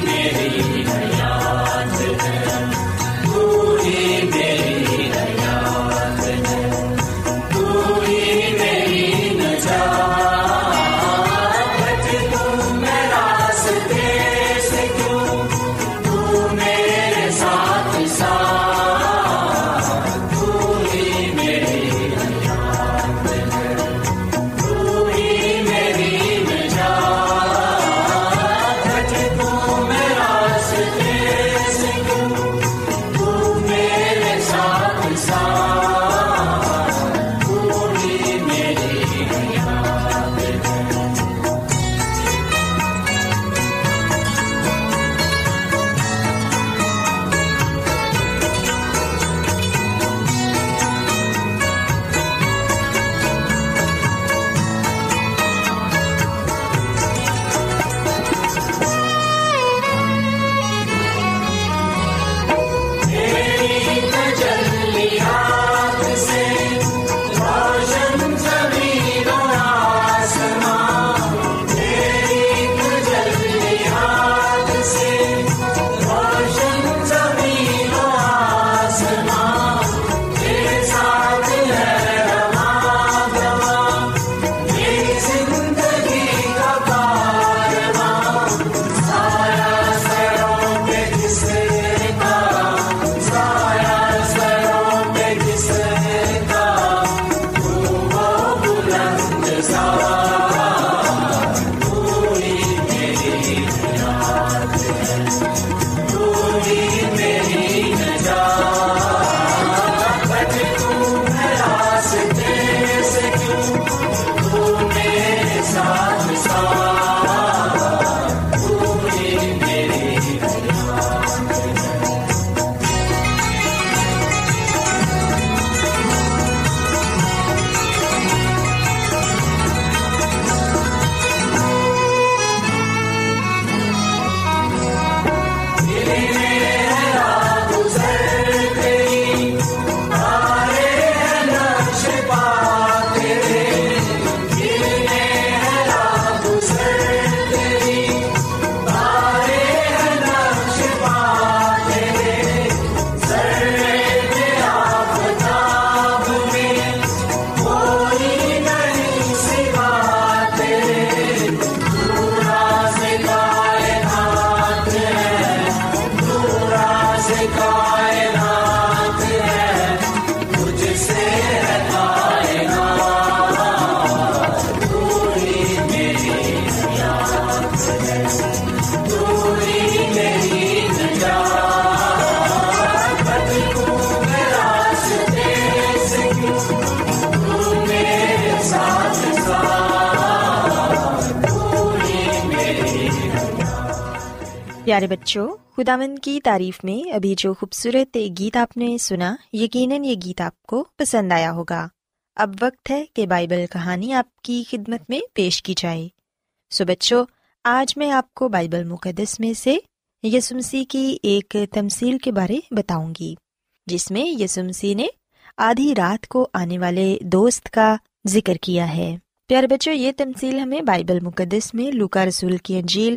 میری حیات ہے تو ہی میری پیارے بچوں خداون کی تعریف میں ابھی جو خوبصورت گیت آپ نے سنا، یقیناً یہ گیت آپ کو پسند آیا ہوگا۔ اب وقت ہے کہ بائبل کہانی آپ کی خدمت میں پیش کی جائے۔ سو بچوں، آج میں آپ کو بائبل مقدس میں سے یسمسی کی ایک تمصیل کے بارے بتاؤں گی، جس میں یسمسی نے آدھی رات کو آنے والے دوست کا ذکر کیا ہے۔ پیارے بچوں، یہ تمصیل ہمیں بائبل مقدس میں لوکا رسول کی انجیل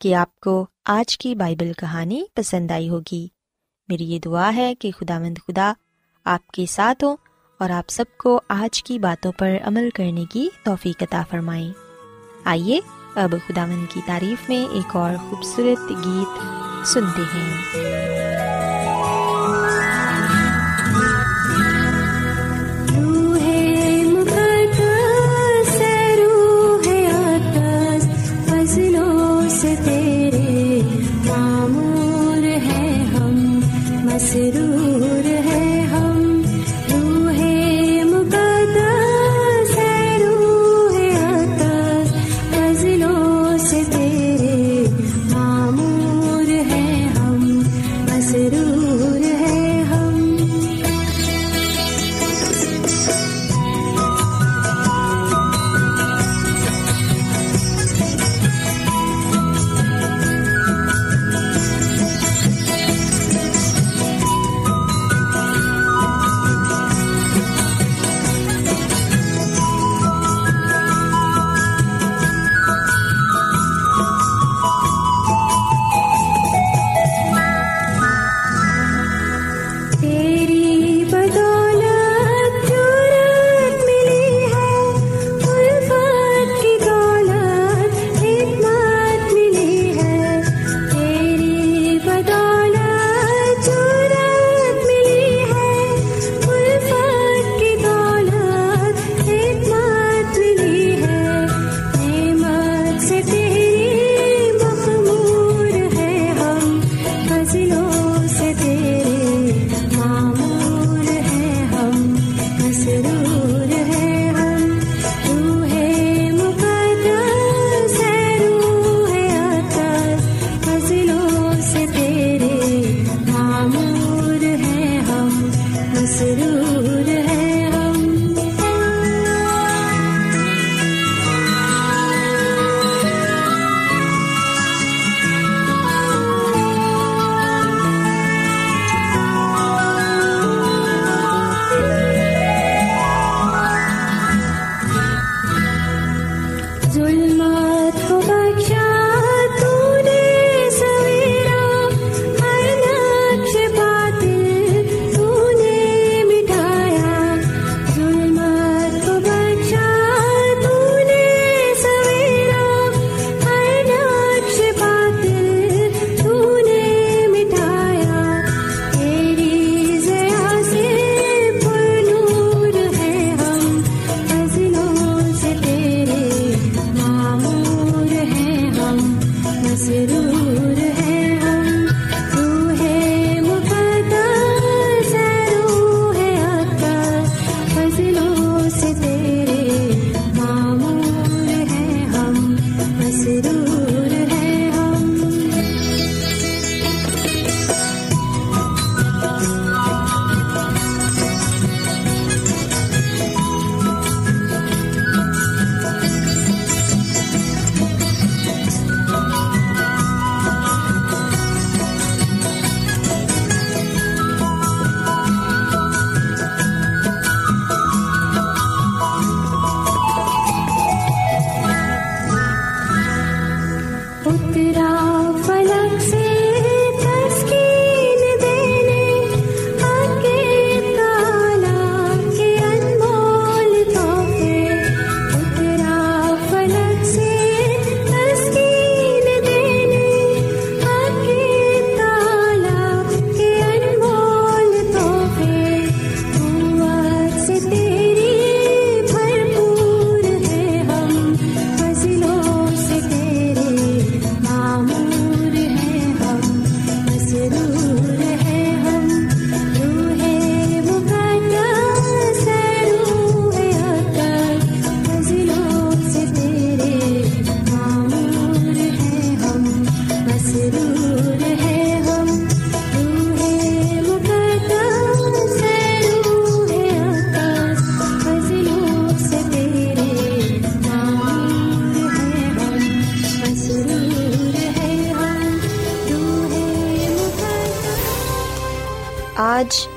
کہ آپ کو آج کی بائبل کہانی پسند آئی ہوگی۔ میری یہ دعا ہے کہ خدا مند خدا آپ کے ساتھ ہوں اور آپ سب کو آج کی باتوں پر عمل کرنے کی توفیق عطا فرمائیں۔ آئیے اب خدا مند کی تعریف میں ایک اور خوبصورت گیت سنتے ہیں۔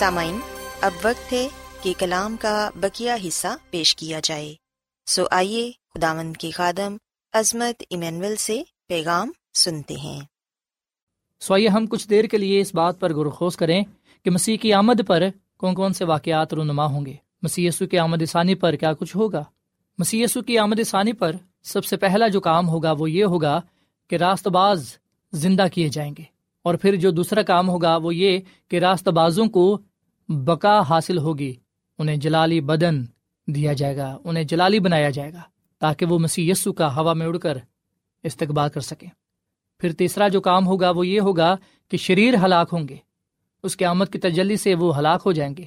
سامعین، اب وقت ہے کہ کلام کا بکیا حصہ پیش کیا جائے۔ سو آئیے خداون کے خادم عظمت ایمینول سے پیغام سنتے ہیں۔ سو آئیے ہم کچھ دیر کے لیے اس بات پر گرخوز کریں کہ مسیح کی آمد پر کون کون سے واقعات رونما ہوں گے۔ مسی کی آمد ثانی پر کیا کچھ ہوگا؟ مسی کی آمد ثانی پر سب سے پہلا جو کام ہوگا وہ یہ ہوگا کہ راست باز زندہ کیے جائیں گے۔ اور پھر جو دوسرا کام ہوگا وہ یہ کہ راست بازوں کو بقا حاصل ہوگی، انہیں جلالی بدن دیا جائے گا، انہیں جلالی بنایا جائے گا تاکہ وہ مسی یسو کا ہوا میں اڑ کر استقبال کر سکیں۔ پھر تیسرا جو کام ہوگا وہ یہ ہوگا کہ شریر ہلاک ہوں گے۔ اس کے آمد کی تجلی سے وہ ہلاک ہو جائیں گے۔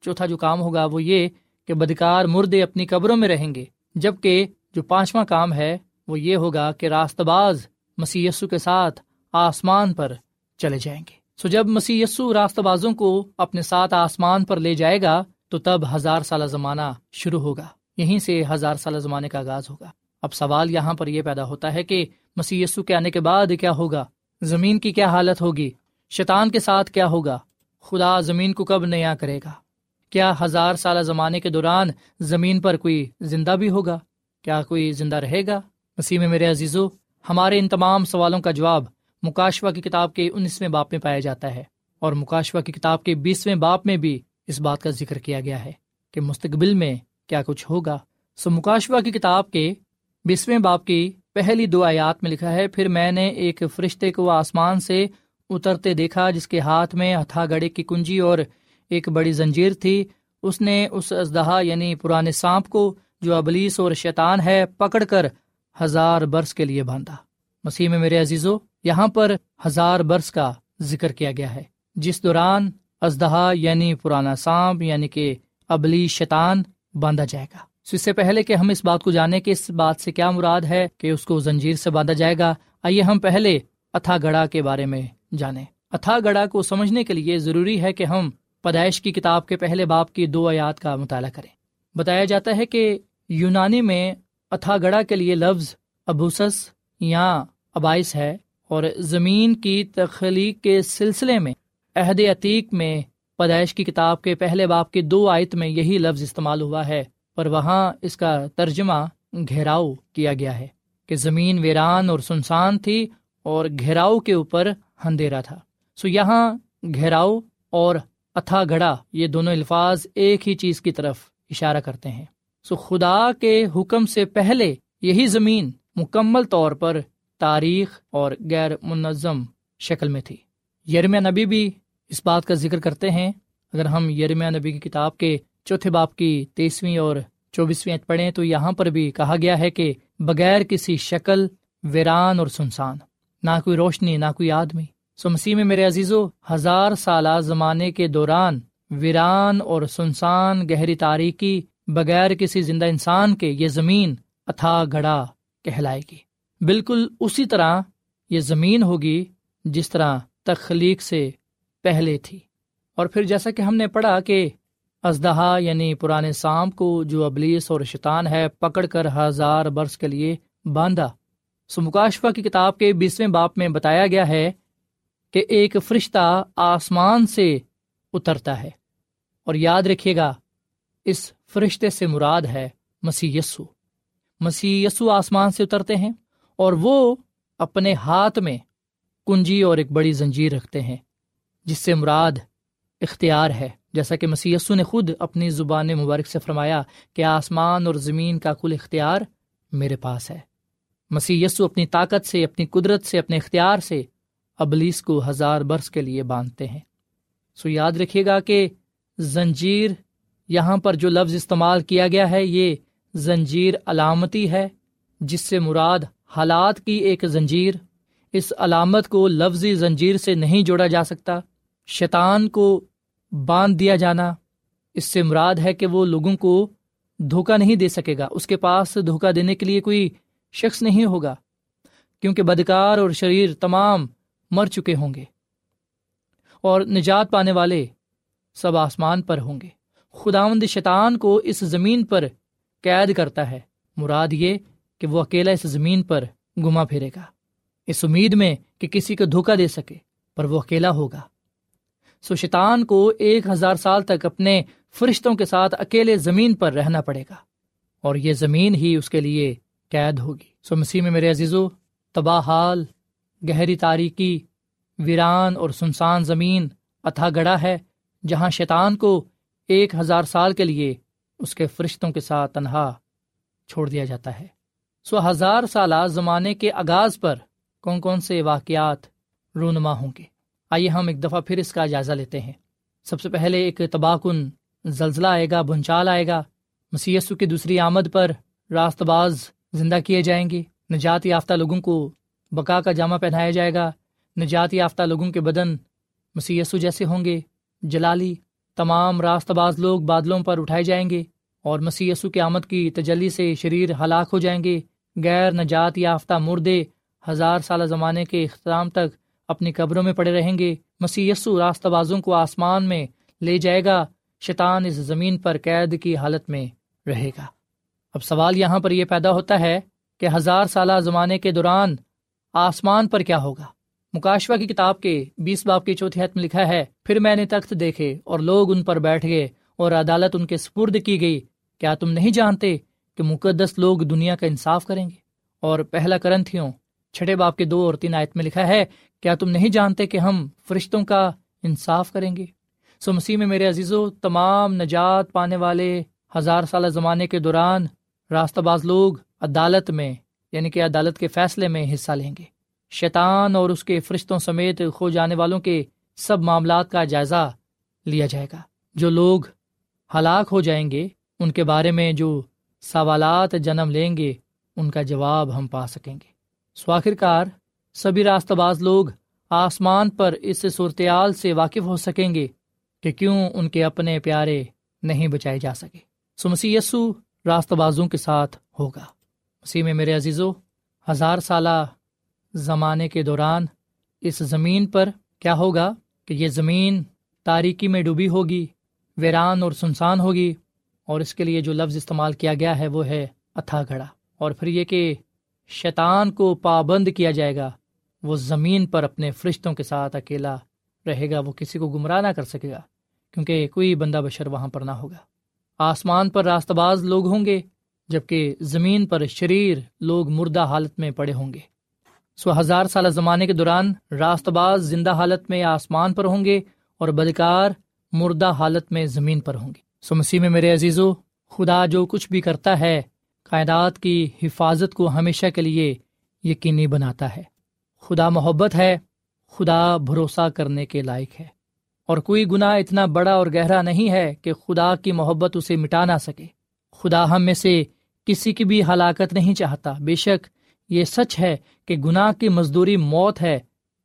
چوتھا جو کام ہوگا وہ یہ کہ بدکار مردے اپنی قبروں میں رہیں گے جبکہ جو پانچواں کام ہے وہ یہ ہوگا کہ راست باز مسی کے ساتھ آسمان پر چلے جائیں گے۔ سو جب مسی راست بازوں کو اپنے ساتھ آسمان پر لے جائے گا، تو تب ہزار سالہ زمانہ شروع ہوگا۔ یہیں سے ہزار سالہ زمانے کا آغاز ہوگا۔ اب سوال یہاں پر یہ پیدا ہوتا ہے کہ مسی کے آنے کے بعد کیا ہوگا؟ زمین کی کیا حالت ہوگی؟ شیطان کے ساتھ کیا ہوگا؟ خدا زمین کو کب نیا کرے گا؟ کیا ہزار سالہ زمانے کے دوران زمین پر کوئی زندہ بھی ہوگا؟ کیا کوئی زندہ رہے گا؟ مسیح میں میرے عزیزو، ہمارے ان تمام سوالوں کا جواب مکاشوا کی کتاب کے انیسویں باپ میں پایا جاتا ہے اور مکاشوا کی کتاب کے بیسویں باپ میں بھی اس بات کا ذکر کیا گیا ہے کہ مستقبل میں کیا کچھ ہوگا۔ سو مکاشوا کی کتاب کے بیسویں باپ کی پہلی دو آیات میں لکھا ہے، پھر میں نے ایک فرشتے کو آسمان سے اترتے دیکھا جس کے ہاتھ میں ہتھا گڑے کی کنجی اور ایک بڑی زنجیر تھی۔ اس نے اس ازدہا یعنی پرانے سانپ کو جو ابلیس اور شیطان ہے، پکڑ کر ہزار برس کے لیے باندھا۔ مسیح میں میرے عزیزو یہاں پر ہزار برس کا ذکر کیا گیا ہے۔ جس دوران ازدہا یعنی پرانا سانپ یعنی کہ ابلی شیطان باندھا جائے گا۔ اس سے پہلے کہ ہم اس بات کو جانے کہ اس بات سے کیا مراد ہے کہ اس کو زنجیر سے باندھا جائے گا، آئیے ہم پہلے اتھا گڑا کے بارے میں جانے اتھا گڑا کو سمجھنے کے لیے ضروری ہے کہ ہم پیدائش کی کتاب کے پہلے باپ کی دو آیات کا مطالعہ کریں۔ بتایا جاتا ہے کہ یونانی میں اتھا گڑا کے لیے لفظ ابوسس یا ابائس ہے۔ اور زمین کی تخلیق کے سلسلے میں، عہد عتیق میں پیدائش کی کتاب کے پہلے باپ کے دو آیت میں یہی لفظ استعمال ہوا ہے، پر وہاں اس کا ترجمہ گھیراؤ کیا گیا ہے کہ زمین ویران اور سنسان تھی اور گھیراؤ کے اوپر اندھیرا تھا۔ سو یہاں گھیراؤ اور اتھا گڑا یہ دونوں الفاظ ایک ہی چیز کی طرف اشارہ کرتے ہیں۔ سو خدا کے حکم سے پہلے یہی زمین مکمل طور پر تاریخ اور غیر منظم شکل میں تھی۔ یرمیا نبی بھی اس بات کا ذکر کرتے ہیں، اگر ہم یرمیا نبی کی کتاب کے چوتھے باپ کی تیسویں اور چوبیسویں پڑھیں تو یہاں پر بھی کہا گیا ہے کہ بغیر کسی شکل، ویران اور سنسان، نہ کوئی روشنی، نہ کوئی آدمی۔ سو مسیح میں میرے عزیز و ہزار سالہ زمانے کے دوران ویران اور سنسان گہری تاریخی بغیر کسی زندہ انسان کے یہ زمین اتھا گڑا کہلائے گی۔ بالکل اسی طرح یہ زمین ہوگی جس طرح تخلیق سے پہلے تھی۔ اور پھر جیسا کہ ہم نے پڑھا کہ ازدہا یعنی پرانے سام کو جو ابلیس اور شیطان ہے پکڑ کر ہزار برس کے لیے باندھا۔ سمکاشفا کی کتاب کے بیسویں باپ میں بتایا گیا ہے کہ ایک فرشتہ آسمان سے اترتا ہے۔ اور یاد رکھیے گا، اس فرشتے سے مراد ہے مسی یسو مسی یسو آسمان سے اترتے ہیں۔ اور وہ اپنے ہاتھ میں کنجی اور ایک بڑی زنجیر رکھتے ہیں، جس سے مراد اختیار ہے۔ جیسا کہ مسی نے خود اپنی زبان مبارک سے فرمایا کہ آسمان اور زمین کا کل اختیار میرے پاس ہے۔ مسی اپنی طاقت سے، اپنی قدرت سے، اپنے اختیار سے ابلیس کو ہزار برس کے لیے باندھتے ہیں۔ سو یاد رکھیے گا کہ زنجیر یہاں پر جو لفظ استعمال کیا گیا ہے، یہ زنجیر علامتی ہے، جس سے مراد حالات کی ایک زنجیر، اس علامت کو لفظی زنجیر سے نہیں جوڑا جا سکتا۔ شیطان کو باندھ دیا جانا، اس سے مراد ہے کہ وہ لوگوں کو دھوکہ نہیں دے سکے گا۔ اس کے پاس دھوکہ دینے کے لیے کوئی شخص نہیں ہوگا، کیونکہ بدکار اور شریر تمام مر چکے ہوں گے اور نجات پانے والے سب آسمان پر ہوں گے۔ خداوند شیطان کو اس زمین پر قید کرتا ہے۔ مراد یہ کہ وہ اکیلا اس زمین پر گما پھرے گا۔ اس امید میں کہ کسی کو دھوکہ دے سکے، پر وہ اکیلا ہوگا۔ سو شیطان کو ایک ہزار سال تک اپنے فرشتوں کے ساتھ اکیلے زمین پر رہنا پڑے گا، اور یہ زمین ہی اس کے لیے قید ہوگی۔ سو مسیح میں میرے عزیزو، تباہ حال، گہری تاریکی، ویران اور سنسان زمین اتھا گڑا ہے، جہاں شیطان کو ایک ہزار سال کے لیے اس کے فرشتوں کے ساتھ تنہا چھوڑ دیا جاتا ہے۔ سو ہزار سالہ زمانے کے آغاز پر کون کون سے واقعات رونما ہوں گے؟ آئیے ہم ایک دفعہ پھر اس کا جائزہ لیتے ہیں۔ سب سے پہلے ایک تباہ کن زلزلہ آئے گا، بھنچال آئے گا۔ مسیسو کی دوسری آمد پر راست باز زندہ کیے جائیں گے۔ نجات یافتہ لوگوں کو بقا کا جامع پہنایا جائے گا۔ نجات یافتہ لوگوں کے بدن مسیسو جیسے ہوں گے۔ جلالی تمام راست باز لوگ بادلوں پر اٹھائے جائیں گے اور مسیسو کی آمد کی تجلی سے شریر ہلاک ہو جائیں گے۔ غیر نجات یافتہ مردے ہزار سالہ زمانے کے اختتام تک اپنی قبروں میں پڑے رہیں گے۔ مسی یسو راستہ بازوں کو آسمان میں لے جائے گا۔ شیطان اس زمین پر قید کی حالت میں رہے گا۔ اب سوال یہاں پر یہ پیدا ہوتا ہے کہ ہزار سالہ زمانے کے دوران آسمان پر کیا ہوگا؟ مکاشوا کی کتاب کے بیس باپ کی چوتھی حت میں لکھا ہے، پھر میں نے تخت دیکھے اور لوگ ان پر بیٹھ گئے اور عدالت ان کے سپرد کی گئی۔ کیا تم نہیں جانتے کہ مقدس لوگ دنیا کا انصاف کریں گے۔ اور پہلا کرنتھیوں چھٹے باپ کے دو اور تین آیت میں لکھا ہے، کیا تم نہیں جانتے کہ ہم فرشتوں کا انصاف کریں گے؟ سو مسیح میں میرے عزیز و تمام نجات پانے والے ہزار سالہ زمانے کے دوران راستہ باز لوگ عدالت میں یعنی کہ عدالت کے فیصلے میں حصہ لیں گے۔ شیطان اور اس کے فرشتوں سمیت کھو جانے والوں کے سب معاملات کا جائزہ لیا جائے گا۔ جو لوگ ہلاک ہو جائیں گے، ان کے بارے میں جو سوالات جنم لیں گے، ان کا جواب ہم پا سکیں گے۔ سو آخر کار سبھی راستہ باز لوگ آسمان پر اس صورتحال سے واقف ہو سکیں گے کہ کیوں ان کے اپنے پیارے نہیں بچائے جا سکے۔ سو مسیح یسو راستہ بازوں کے ساتھ ہوگا۔ مسیح میں میرے عزیزو، ہزار سالہ زمانے کے دوران اس زمین پر کیا ہوگا کہ یہ زمین تاریکی میں ڈوبی ہوگی، ویران اور سنسان ہوگی اور اس کے لیے جو لفظ استعمال کیا گیا ہے وہ ہے اتھا گھڑا اور پھر یہ کہ شیطان کو پابند کیا جائے گا، وہ زمین پر اپنے فرشتوں کے ساتھ اکیلا رہے گا، وہ کسی کو گمراہ نہ کر سکے گا، کیونکہ کوئی بندہ بشر وہاں پر نہ ہوگا۔ آسمان پر راست باز لوگ ہوں گے، جبکہ زمین پر شریر لوگ مردہ حالت میں پڑے ہوں گے۔ سو ہزار سالہ زمانے کے دوران راست باز زندہ حالت میں آسمان پر ہوں گے اور بدکار مردہ حالت میں زمین پر ہوں گے۔ سو مسیح میں میرے عزیز و خدا جو کچھ بھی کرتا ہے، کائنات کی حفاظت کو ہمیشہ کے لیے یقینی بناتا ہے۔ خدا محبت ہے، خدا بھروسہ کرنے کے لائق ہے۔ اور کوئی گناہ اتنا بڑا اور گہرا نہیں ہے کہ خدا کی محبت اسے مٹا نہ سکے۔ خدا ہم میں سے کسی کی بھی ہلاکت نہیں چاہتا۔ بے شک یہ سچ ہے کہ گناہ کی مزدوری موت ہے۔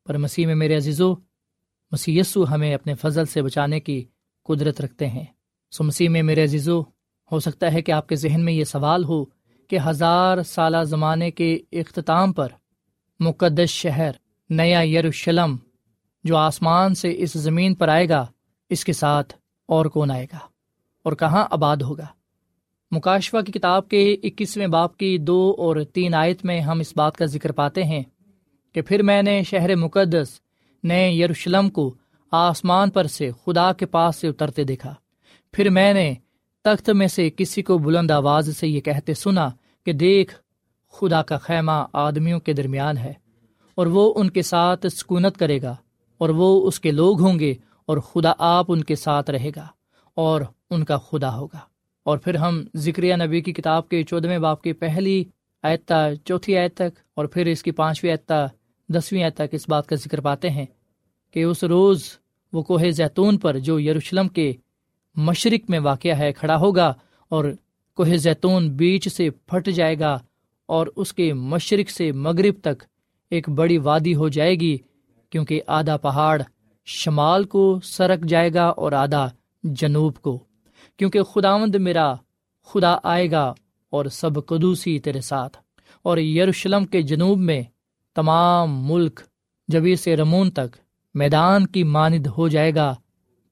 پر مسیح میں میرے عزیزو، مسیح یسو ہمیں اپنے فضل سے بچانے کی قدرت رکھتے ہیں۔ سو مسیح میں میرے عزیزو، ہو سکتا ہے کہ آپ کے ذہن میں یہ سوال ہو کہ ہزار سالہ زمانے کے اختتام پر مقدس شہر نیا یروشلم جو آسمان سے اس زمین پر آئے گا، اس کے ساتھ اور کون آئے گا؟ اور کہاں آباد ہوگا؟ مکاشفہ کی کتاب کے اکیسویں باپ کی دو اور تین آیت میں ہم اس بات کا ذکر پاتے ہیں کہ پھر میں نے شہر مقدس نئے یروشلم کو آسمان پر سے خدا کے پاس سے اترتے دیکھا۔ پھر میں نے تخت میں سے کسی کو بلند آواز سے یہ کہتے سنا کہ دیکھ، خدا کا خیمہ آدمیوں کے درمیان ہے اور وہ ان کے ساتھ سکونت کرے گا اور وہ اس کے لوگ ہوں گے اور خدا آپ ان کے ساتھ رہے گا اور ان کا خدا ہوگا۔ اور پھر ہم ذکر نبی کی کتاب کے چودھویں باپ کی پہلی آیتہ چوتھی آیت تک اور پھر اس کی پانچویں آیتہ دسویں آیت تک اس بات کا ذکر پاتے ہیں کہ اس روز وہ کوہ زیتون پر جو یروشلم کے مشرق میں واقع ہے، کھڑا ہوگا اور کوہ زیتون بیچ سے پھٹ جائے گا اور اس کے مشرق سے مغرب تک ایک بڑی وادی ہو جائے گی، کیونکہ آدھا پہاڑ شمال کو سرک جائے گا اور آدھا جنوب کو، کیونکہ خداوند میرا خدا آئے گا اور سب قدوسی تیرے ساتھ۔ اور یروشلم کے جنوب میں تمام ملک جبھی سے رمون تک میدان کی ماند ہو جائے گا،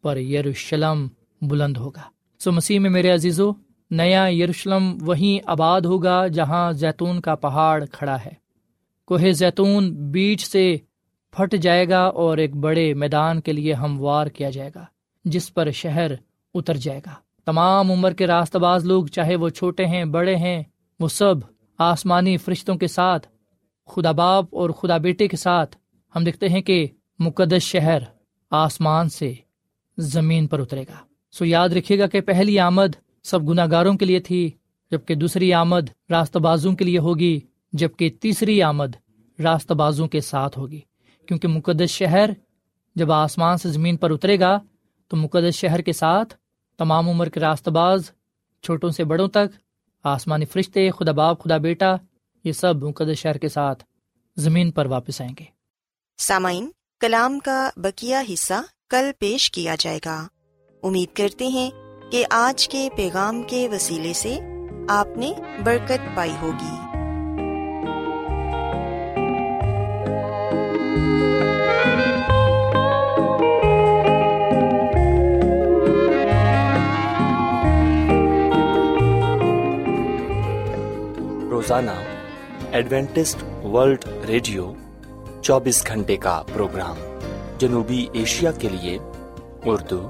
پر یروشلم بلند ہوگا۔ سو مسیح میں میرے عزیزو، نیا یروشلم وہیں آباد ہوگا جہاں زیتون کا پہاڑ کھڑا ہے۔ کوہ زیتون بیچ سے پھٹ جائے گا اور ایک بڑے میدان کے لیے ہموار کیا جائے گا، جس پر شہر اتر جائے گا۔ تمام عمر کے راست باز لوگ، چاہے وہ چھوٹے ہیں، بڑے ہیں، وہ سب آسمانی فرشتوں کے ساتھ، خدا باپ اور خدا بیٹے کے ساتھ ہم دیکھتے ہیں کہ مقدس شہر آسمان سے زمین پر اترے گا۔ سو یاد رکھیے گا کہ پہلی آمد سب گناہ گاروں کے لیے تھی، جبکہ دوسری آمد راست بازوں کے لیے ہوگی، جبکہ تیسری آمد راست بازوں کے ساتھ ہوگی۔ کیونکہ مقدس شہر جب آسمان سے زمین پر اترے گا، تو مقدس شہر کے ساتھ تمام عمر کے راست باز چھوٹوں سے بڑوں تک، آسمانی فرشتے، خدا باپ، خدا بیٹا، یہ سب مقدس شہر کے ساتھ زمین پر واپس آئیں گے۔ سامعین، کلام کا بکیا حصہ کل پیش کیا جائے گا۔ امید کرتے ہیں کہ آج کے پیغام کے وسیلے سے آپ نے برکت پائی ہوگی۔ روزانہ ایڈوینٹسٹ ورلڈ ریڈیو چوبیس گھنٹے کا پروگرام جنوبی ایشیا کے لیے Urdu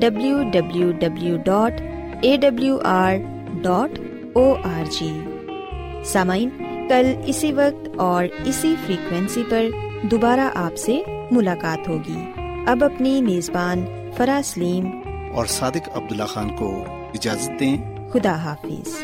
W W W dot A W R dot O R G سامعین کل اسی وقت اور اسی فریکوینسی پر دوبارہ آپ سے ملاقات ہوگی۔ اب اپنی میزبان فرا سلیم اور صادق عبداللہ خان کو اجازت دیں۔ خدا حافظ۔